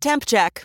Temp check.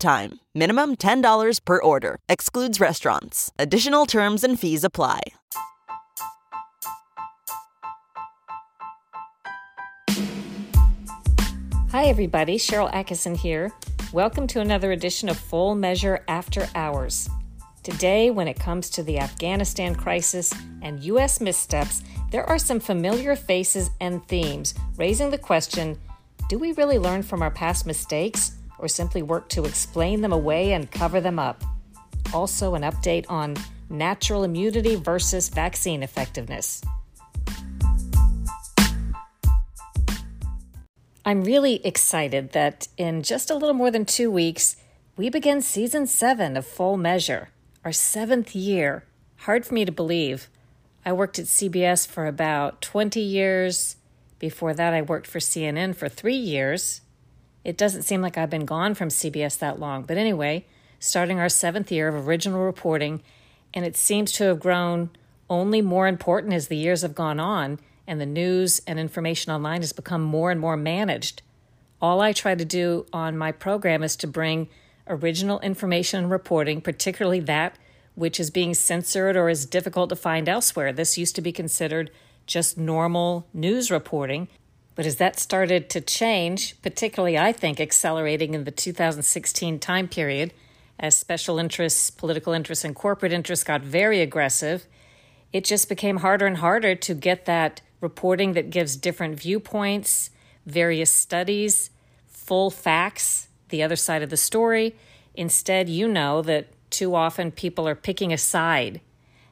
time. Minimum $10 per order. Excludes restaurants. Additional terms and fees apply. Hi, everybody. Sharyl Attkisson here. Welcome to another edition of Full Measure After Hours. Today, when it comes to the Afghanistan crisis and U.S. missteps, there are some familiar faces and themes raising the question do we really learn from our past mistakes or simply work to explain them away and cover them up? Also, an update on natural immunity versus vaccine effectiveness. I'm really excited that in just a little more than two weeks, we begin season seven of Full Measure, our seventh year. Hard for me to believe. I worked at CBS for about 20 years. Before that, I worked for CNN for three years. It doesn't seem like I've been gone from CBS that long, but anyway, starting our seventh year of original reporting, and it seems to have grown only more important as the years have gone on and the news and information online has become more and more managed. All I try to do on my program is to bring original information and reporting, particularly that which is being censored or is difficult to find elsewhere. This used to be considered just normal news reporting. But as that started to change, particularly I think accelerating in the 2016 time period, as special interests, political interests, and corporate interests got very aggressive, it just became harder and harder to get that reporting that gives different viewpoints, various studies, full facts, the other side of the story. Instead, you know that too often people are picking a side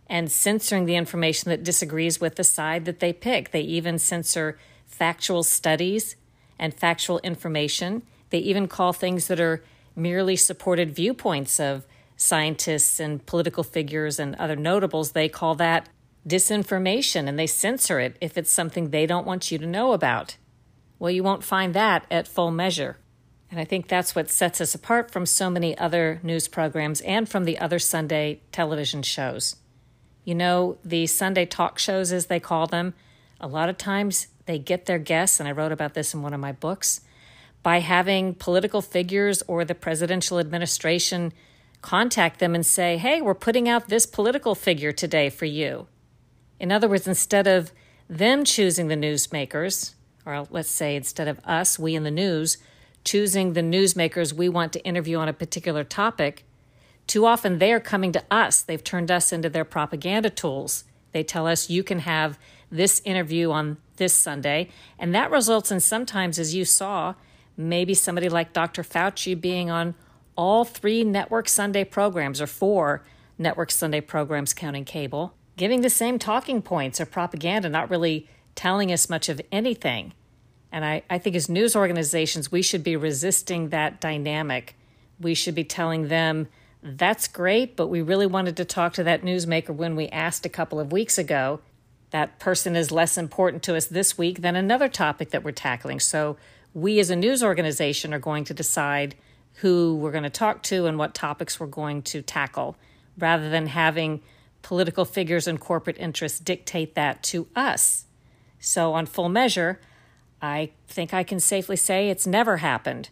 and censoring the information that disagrees with the side that they pick. They even censor factual studies and factual information. They even call things that are merely supported viewpoints of scientists and political figures and other notables, they call that disinformation and they censor it if it's something they don't want you to know about. Well, you won't find that at full measure. And I think that's what sets us apart from so many other news programs and from the other Sunday television shows. You know, the Sunday talk shows, as they call them, a lot of times they get their guests, and I wrote about this in one of my books, by having political figures or the presidential administration contact them and say, hey, we're putting out this political figure today for you. In other words, instead of them choosing the newsmakers, or let's say instead of us, we in the news, choosing the newsmakers we want to interview on a particular topic, too often they are coming to us. They've turned us into their propaganda tools. They tell us you can have this interview on this Sunday, and that results in sometimes, as you saw, maybe somebody like Dr. Fauci being on all three network Sunday programs or four network Sunday programs counting cable giving the same talking points or propaganda, not really telling us much of anything. And I, I think as news organizations, we should be resisting that dynamic. We should be telling them, that's great, but we really wanted to talk to that newsmaker when we asked a couple of weeks ago. That person is less important to us this week than another topic that we're tackling. So we as a news organization are going to decide who we're going to talk to and what topics we're going to tackle rather than having political figures and corporate interests dictate that to us. So, on full measure, I think I can safely say it's never happened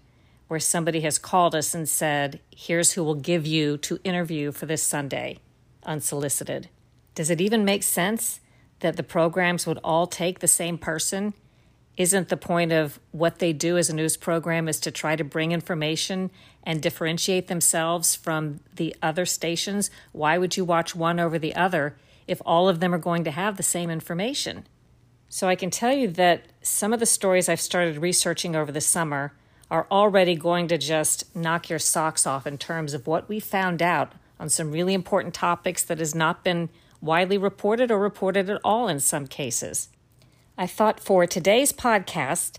where somebody has called us and said, Here's who we'll give you to interview for this Sunday, unsolicited. Does it even make sense that the programs would all take the same person? Isn't the point of what they do as a news program is to try to bring information and differentiate themselves from the other stations? Why would you watch one over the other if all of them are going to have the same information? So I can tell you that some of the stories I've started researching over the summer are already going to just knock your socks off in terms of what we found out on some really important topics that has not been widely reported or reported at all in some cases. I thought for today's podcast,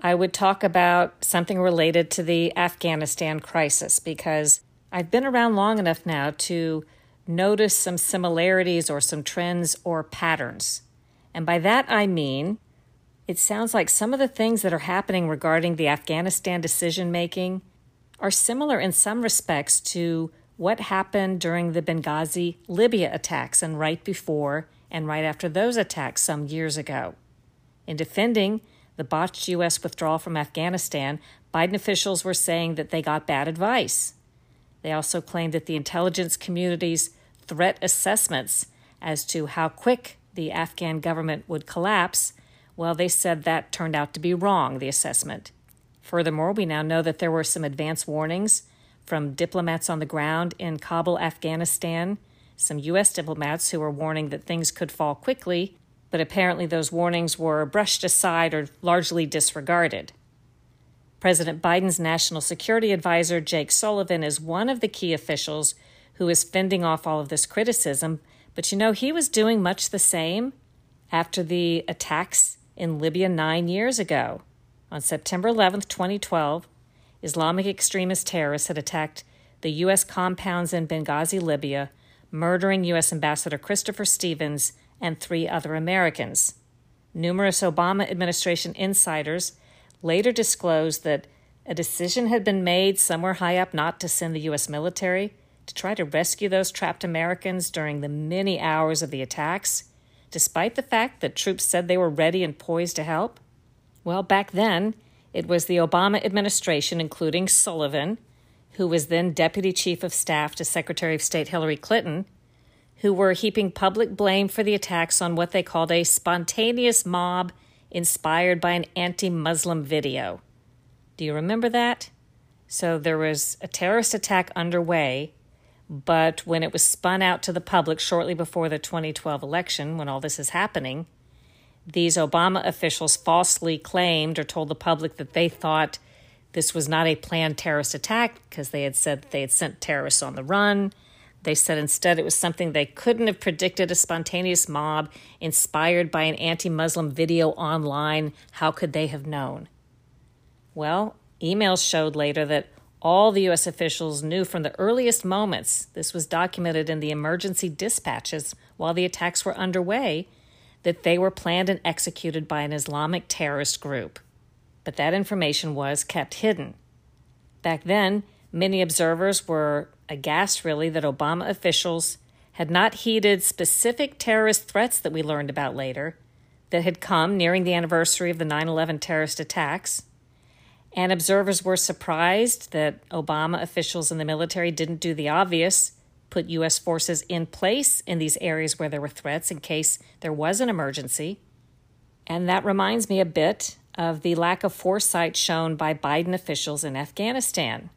I would talk about something related to the Afghanistan crisis because I've been around long enough now to notice some similarities or some trends or patterns. And by that I mean, it sounds like some of the things that are happening regarding the Afghanistan decision making are similar in some respects to what happened during the Benghazi Libya attacks and right before and right after those attacks some years ago. In defending the botched U.S. withdrawal from Afghanistan, Biden officials were saying that they got bad advice. They also claimed that the intelligence community's threat assessments as to how quick the Afghan government would collapse, well, they said that turned out to be wrong, the assessment. Furthermore, we now know that there were some advance warnings from diplomats on the ground in Kabul, Afghanistan, some U.S. diplomats who were warning that things could fall quickly, but apparently those warnings were brushed aside or largely disregarded. President Biden's national security advisor, Jake Sullivan, is one of the key officials who is fending off all of this criticism. But you know, he was doing much the same after the attacks in Libya nine years ago. On September 11, 2012, Islamic extremist terrorists had attacked the U.S. compounds in Benghazi, Libya, murdering U.S. Ambassador Christopher Stevens and three other Americans. Numerous Obama administration insiders later disclosed that a decision had been made somewhere high up not to send the U.S. military to try to rescue those trapped Americans during the many hours of the attacks, despite the fact that troops said they were ready and poised to help? Well, back then, it was the Obama administration, including Sullivan, who was then Deputy Chief of Staff to Secretary of State Hillary Clinton, who were heaping public blame for the attacks on what they called a spontaneous mob inspired by an anti Muslim video. Do you remember that? So there was a terrorist attack underway, but when it was spun out to the public shortly before the 2012 election, when all this is happening, these Obama officials falsely claimed or told the public that they thought this was not a planned terrorist attack because they had said they had sent terrorists on the run. They said instead it was something they couldn't have predicted a spontaneous mob inspired by an anti Muslim video online. How could they have known? Well, emails showed later that all the U.S. officials knew from the earliest moments, this was documented in the emergency dispatches while the attacks were underway, that they were planned and executed by an Islamic terrorist group. But that information was kept hidden. Back then, many observers were aghast, really, that Obama officials had not heeded specific terrorist threats that we learned about later that had come nearing the anniversary of the 9 11 terrorist attacks and observers were surprised that Obama officials in the military didn't do the obvious, put U.S. forces in place in these areas where there were threats in case there was an emergency. And that reminds me a bit of the lack of foresight shown by Biden officials in Afghanistan.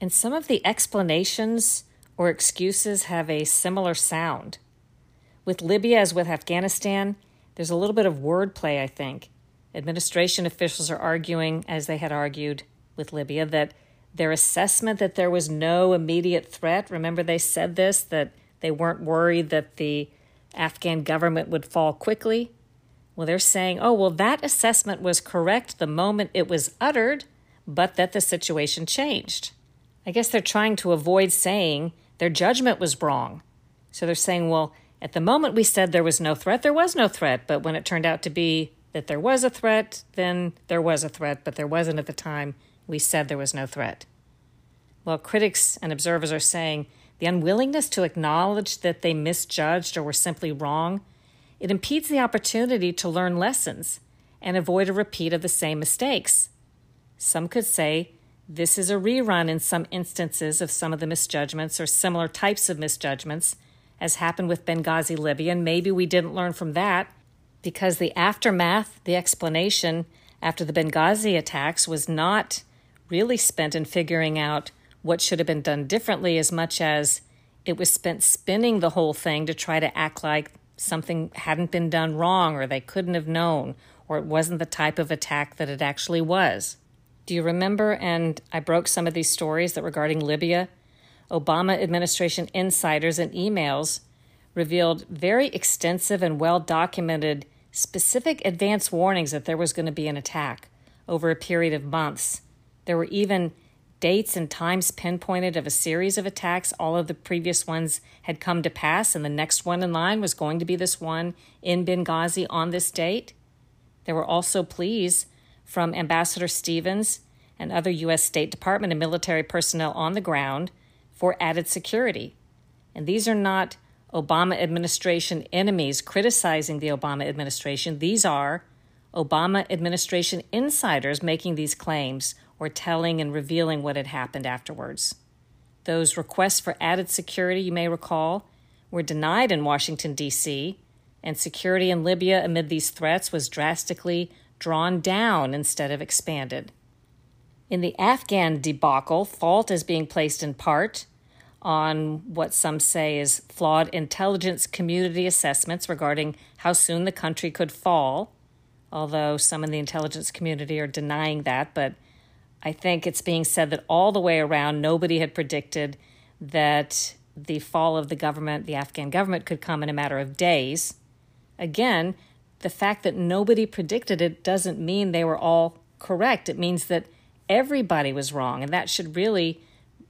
And some of the explanations or excuses have a similar sound. With Libya, as with Afghanistan, there's a little bit of wordplay, I think. Administration officials are arguing, as they had argued with Libya, that their assessment that there was no immediate threat, remember they said this, that they weren't worried that the Afghan government would fall quickly. Well, they're saying, oh, well, that assessment was correct the moment it was uttered, but that the situation changed. I guess they're trying to avoid saying their judgment was wrong. So they're saying, well, at the moment we said there was no threat, there was no threat, but when it turned out to be that there was a threat, then there was a threat, but there wasn't at the time we said there was no threat. Well, critics and observers are saying the unwillingness to acknowledge that they misjudged or were simply wrong, it impedes the opportunity to learn lessons and avoid a repeat of the same mistakes. Some could say this is a rerun in some instances of some of the misjudgments or similar types of misjudgments, as happened with Benghazi, Libya, and maybe we didn't learn from that because the aftermath, the explanation after the Benghazi attacks was not really spent in figuring out what should have been done differently as much as it was spent spinning the whole thing to try to act like something hadn't been done wrong or they couldn't have known or it wasn't the type of attack that it actually was. Do you remember? And I broke some of these stories that regarding Libya. Obama administration insiders and emails revealed very extensive and well documented specific advance warnings that there was going to be an attack. over a period of months. There were even dates and times pinpointed of a series of attacks. All of the previous ones had come to pass, and the next one in line was going to be this one in Benghazi on this date. There were also pleas from Ambassador Stevens and other U.S. State Department and military personnel on the ground for added security. And these are not Obama administration enemies criticizing the Obama administration. These are Obama administration insiders making these claims or telling and revealing what had happened afterwards. Those requests for added security, you may recall, were denied in Washington, D.C., and security in Libya amid these threats was drastically drawn down instead of expanded. In the Afghan debacle, fault is being placed in part on what some say is flawed intelligence community assessments regarding how soon the country could fall, although some in the intelligence community are denying that. But I think it's being said that all the way around, nobody had predicted that the fall of the government, the Afghan government, could come in a matter of days. Again, the fact that nobody predicted it doesn't mean they were all correct. It means that everybody was wrong, and that should really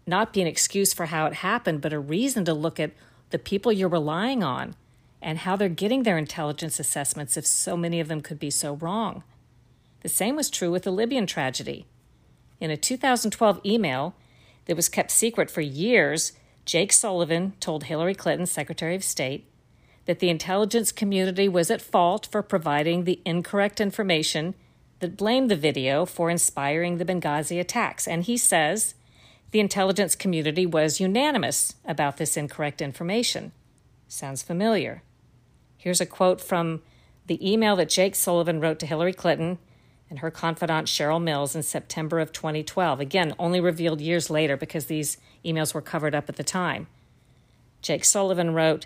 not be an excuse for how it happened, but a reason to look at the people you're relying on and how they're getting their intelligence assessments if so many of them could be so wrong. The same was true with the Libyan tragedy. In a 2012 email that was kept secret for years, Jake Sullivan told Hillary Clinton, Secretary of State, that the intelligence community was at fault for providing the incorrect information that blamed the video for inspiring the Benghazi attacks. And he says, the intelligence community was unanimous about this incorrect information. Sounds familiar. Here's a quote from the email that Jake Sullivan wrote to Hillary Clinton and her confidant Cheryl Mills in September of 2012. Again, only revealed years later because these emails were covered up at the time. Jake Sullivan wrote,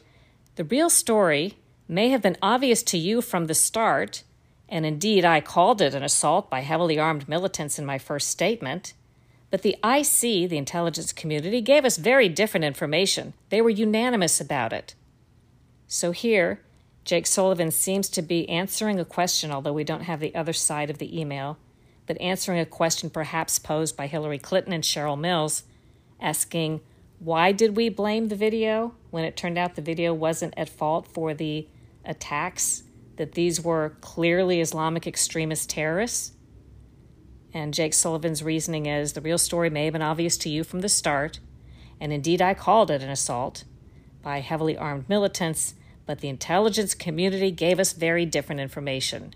The real story may have been obvious to you from the start, and indeed I called it an assault by heavily armed militants in my first statement. But the IC, the intelligence community, gave us very different information. They were unanimous about it. So here, Jake Sullivan seems to be answering a question, although we don't have the other side of the email, but answering a question perhaps posed by Hillary Clinton and Cheryl Mills, asking, Why did we blame the video when it turned out the video wasn't at fault for the attacks? That these were clearly Islamic extremist terrorists? And Jake Sullivan's reasoning is the real story may have been obvious to you from the start, and indeed I called it an assault by heavily armed militants, but the intelligence community gave us very different information.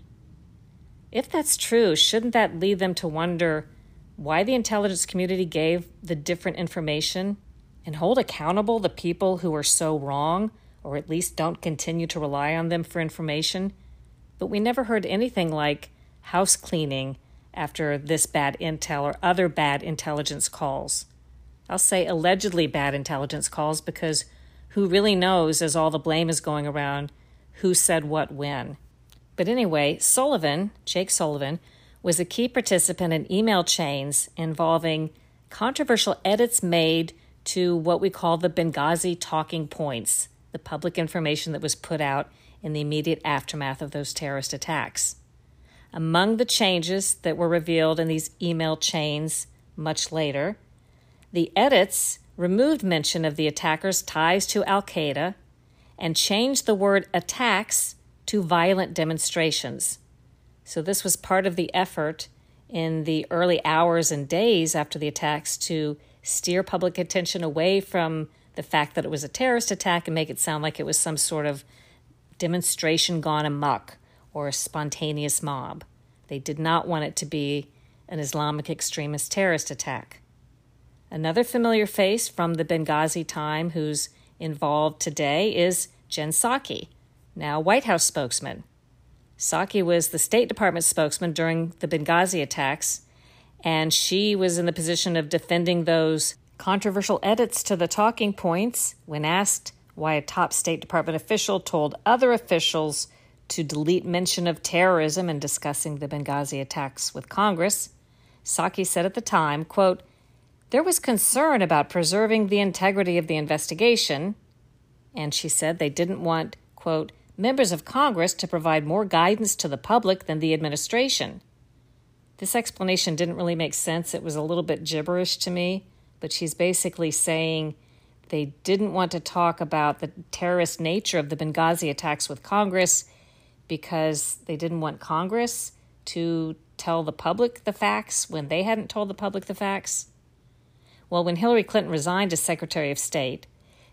If that's true, shouldn't that lead them to wonder why the intelligence community gave the different information and hold accountable the people who are so wrong, or at least don't continue to rely on them for information? But we never heard anything like house cleaning after this bad intel or other bad intelligence calls. I'll say allegedly bad intelligence calls because who really knows, as all the blame is going around, who said what when. But anyway, Sullivan, Jake Sullivan, was a key participant in email chains involving controversial edits made to what we call the Benghazi talking points, the public information that was put out in the immediate aftermath of those terrorist attacks. Among the changes that were revealed in these email chains much later, the edits removed mention of the attackers' ties to Al Qaeda and changed the word attacks to violent demonstrations. So, this was part of the effort in the early hours and days after the attacks to steer public attention away from the fact that it was a terrorist attack and make it sound like it was some sort of demonstration gone amok or a spontaneous mob. They did not want it to be an Islamic extremist terrorist attack. Another familiar face from the Benghazi time who's involved today is Jen Psaki, now White House spokesman. Psaki was the State Department spokesman during the Benghazi attacks, and she was in the position of defending those controversial edits to the talking points when asked why a top State Department official told other officials to delete mention of terrorism in discussing the Benghazi attacks with Congress, Psaki said at the time, quote, there was concern about preserving the integrity of the investigation, and she said they didn't want, quote, members of Congress to provide more guidance to the public than the administration. This explanation didn't really make sense. It was a little bit gibberish to me, but she's basically saying they didn't want to talk about the terrorist nature of the Benghazi attacks with Congress because they didn't want Congress to tell the public the facts when they hadn't told the public the facts. Well, when Hillary Clinton resigned as Secretary of State,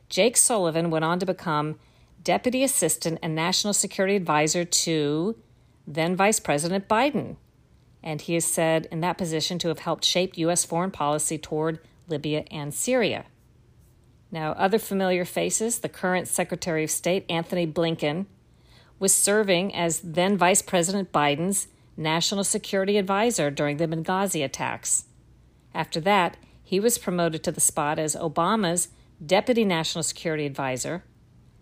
Jake Sullivan went on to become Deputy Assistant and National Security Advisor to then Vice President Biden and he is said in that position to have helped shape U.S. foreign policy toward Libya and Syria. Now, other familiar faces the current Secretary of State, Antony Blinken, was serving as then Vice President Biden's National Security Advisor during the Benghazi attacks. After that, he was promoted to the spot as Obama's Deputy National Security Advisor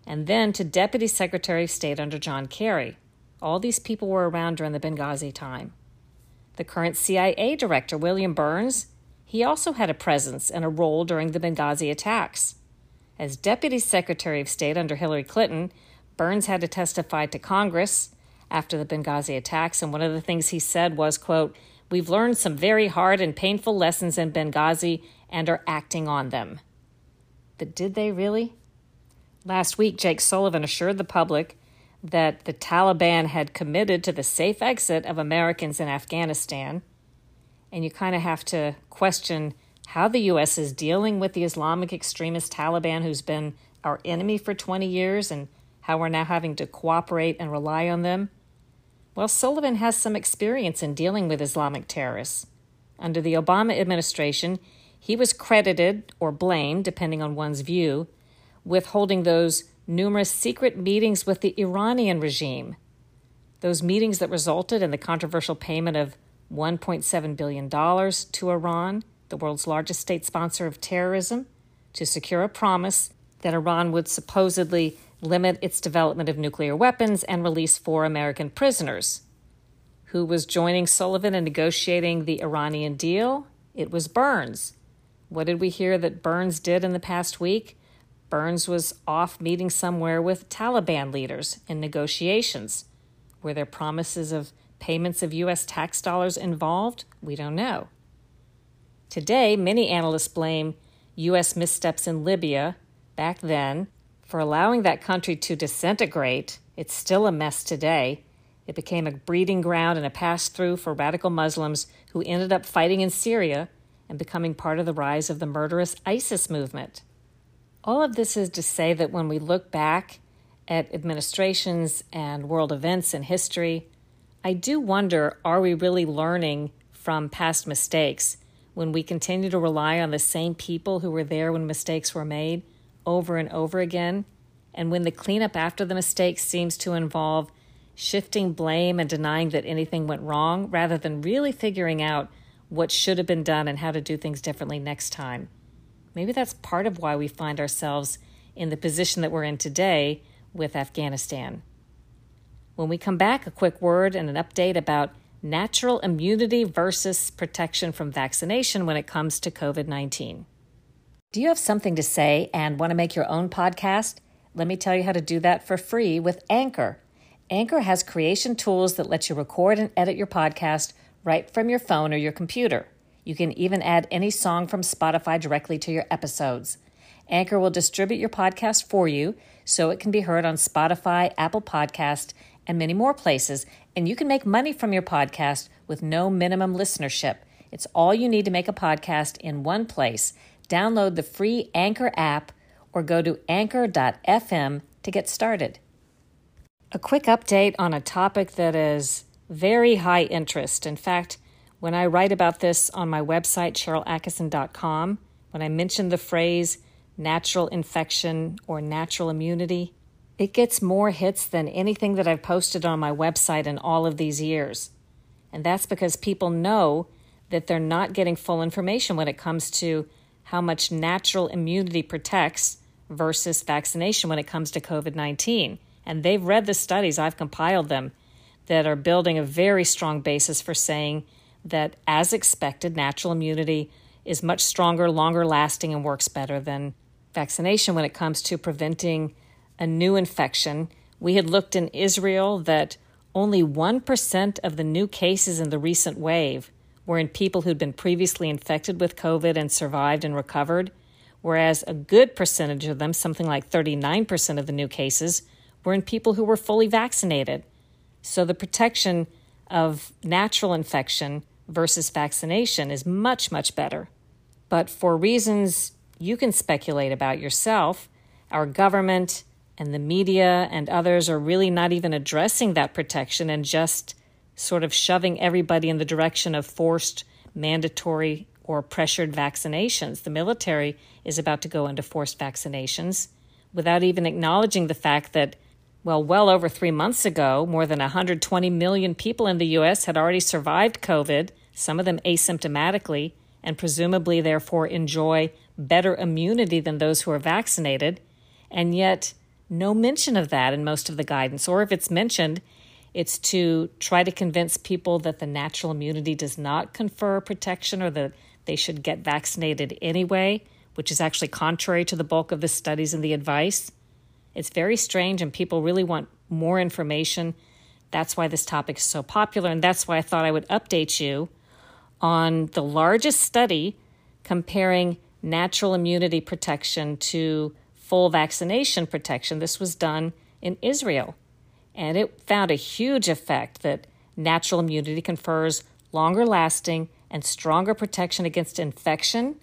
and then to Deputy Secretary of State under John Kerry. All these people were around during the Benghazi time. The current CIA director, William Burns, he also had a presence and a role during the Benghazi attacks. As Deputy Secretary of State under Hillary Clinton, Burns had to testify to Congress after the Benghazi attacks, and one of the things he said was, quote, We've learned some very hard and painful lessons in Benghazi and are acting on them. But did they really? Last week, Jake Sullivan assured the public that the Taliban had committed to the safe exit of Americans in Afghanistan. And you kind of have to question how the U.S. is dealing with the Islamic extremist Taliban, who's been our enemy for 20 years, and how we're now having to cooperate and rely on them. Well, Sullivan has some experience in dealing with Islamic terrorists. Under the Obama administration, he was credited or blamed, depending on one's view, with holding those numerous secret meetings with the Iranian regime. Those meetings that resulted in the controversial payment of $1.7 billion to Iran, the world's largest state sponsor of terrorism, to secure a promise that Iran would supposedly limit its development of nuclear weapons and release four American prisoners. Who was joining Sullivan in negotiating the Iranian deal? It was Burns. What did we hear that Burns did in the past week? Burns was off meeting somewhere with Taliban leaders in negotiations. Were there promises of payments of U.S. tax dollars involved? We don't know. Today, many analysts blame U.S. missteps in Libya back then for allowing that country to disintegrate. It's still a mess today. It became a breeding ground and a pass through for radical Muslims who ended up fighting in Syria and becoming part of the rise of the murderous ISIS movement. All of this is to say that when we look back at administrations and world events in history, I do wonder are we really learning from past mistakes when we continue to rely on the same people who were there when mistakes were made over and over again? And when the cleanup after the mistake seems to involve shifting blame and denying that anything went wrong rather than really figuring out what should have been done and how to do things differently next time. Maybe that's part of why we find ourselves in the position that we're in today with Afghanistan. When we come back, a quick word and an update about natural immunity versus protection from vaccination when it comes to COVID 19. Do you have something to say and want to make your own podcast? Let me tell you how to do that for free with Anchor. Anchor has creation tools that let you record and edit your podcast right from your phone or your computer. You can even add any song from Spotify directly to your episodes. Anchor will distribute your podcast for you so it can be heard on Spotify, Apple Podcast, and many more places, and you can make money from your podcast with no minimum listenership. It's all you need to make a podcast in one place. Download the free Anchor app or go to anchor.fm to get started. A quick update on a topic that is very high interest. In fact, when I write about this on my website, SharylAttkisson.com, when I mention the phrase natural infection or natural immunity, it gets more hits than anything that I've posted on my website in all of these years. And that's because people know that they're not getting full information when it comes to how much natural immunity protects versus vaccination when it comes to COVID 19. And they've read the studies, I've compiled them, that are building a very strong basis for saying that, as expected, natural immunity is much stronger, longer lasting, and works better than vaccination when it comes to preventing a new infection. We had looked in Israel that only 1% of the new cases in the recent wave were in people who'd been previously infected with COVID and survived and recovered, whereas a good percentage of them, something like 39% of the new cases, were in people who were fully vaccinated. So the protection of natural infection versus vaccination is much, much better. But for reasons you can speculate about yourself, our government and the media and others are really not even addressing that protection and just sort of shoving everybody in the direction of forced, mandatory, or pressured vaccinations. The military is about to go into forced vaccinations without even acknowledging the fact that, well, well over three months ago, more than 120 million people in the U.S. had already survived COVID, some of them asymptomatically, and presumably therefore enjoy better immunity than those who are vaccinated. And yet, no mention of that in most of the guidance, or if it's mentioned, it's to try to convince people that the natural immunity does not confer protection or that they should get vaccinated anyway, which is actually contrary to the bulk of the studies and the advice. It's very strange, and people really want more information. That's why this topic is so popular, and that's why I thought I would update you on the largest study comparing natural immunity protection to full vaccination protection. This was done in Israel. And it found a huge effect that natural immunity confers longer lasting and stronger protection against infection,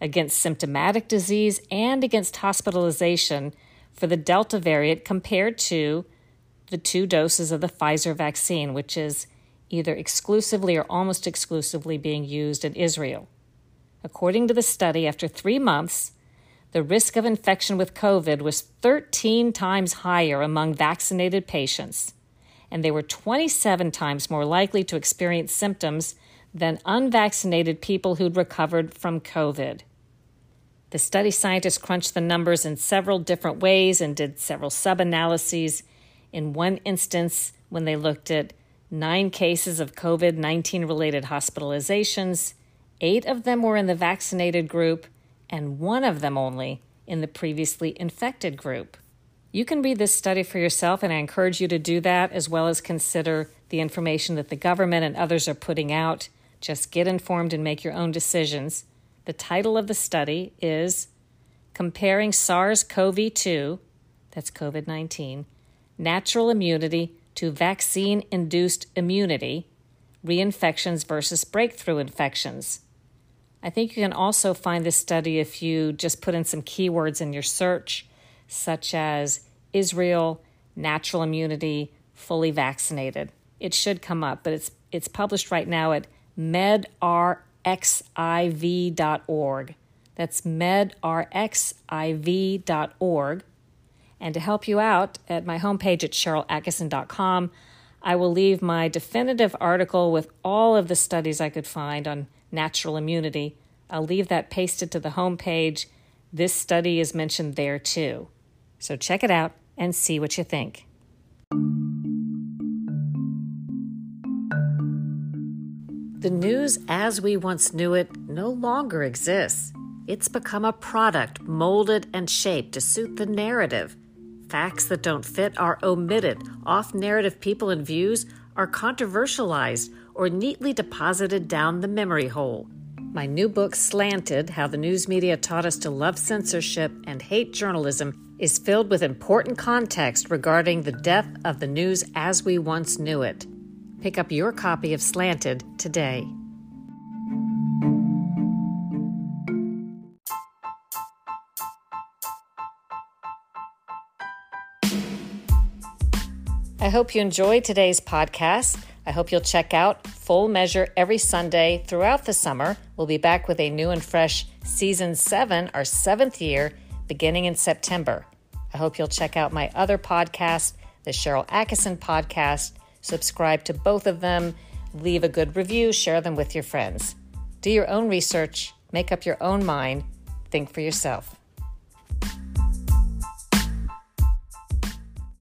against symptomatic disease, and against hospitalization for the Delta variant compared to the two doses of the Pfizer vaccine, which is either exclusively or almost exclusively being used in Israel. According to the study, after three months, the risk of infection with COVID was 13 times higher among vaccinated patients, and they were 27 times more likely to experience symptoms than unvaccinated people who'd recovered from COVID. The study scientists crunched the numbers in several different ways and did several sub analyses. In one instance, when they looked at nine cases of COVID 19 related hospitalizations, eight of them were in the vaccinated group and one of them only in the previously infected group. You can read this study for yourself, and I encourage you to do that as well as consider the information that the government and others are putting out. Just get informed and make your own decisions. The title of the study is Comparing SARS CoV 2, that's COVID 19, natural immunity to vaccine induced immunity, reinfections versus breakthrough infections. I think you can also find this study if you just put in some keywords in your search, such as Israel, natural immunity, fully vaccinated. It should come up, but it's it's published right now at medrxiv.org. That's medrxiv.org. And to help you out, at my homepage at SharylAttkisson.com, I will leave my definitive article with all of the studies I could find on natural immunity. I'll leave that pasted to the home page. This study is mentioned there too. So check it out and see what you think. The news as we once knew it no longer exists. It's become a product molded and shaped to suit the narrative. Facts that don't fit are omitted. Off narrative people and views are controversialized or neatly deposited down the memory hole. My new book, Slanted How the News Media Taught Us to Love Censorship and Hate Journalism, is filled with important context regarding the death of the news as we once knew it. Pick up your copy of Slanted today. I hope you enjoyed today's podcast. I hope you'll check out Full Measure every Sunday throughout the summer. We'll be back with a new and fresh season seven, our seventh year, beginning in September. I hope you'll check out my other podcast, the Sharyl Attkisson podcast. Subscribe to both of them, leave a good review, share them with your friends. Do your own research, make up your own mind, think for yourself.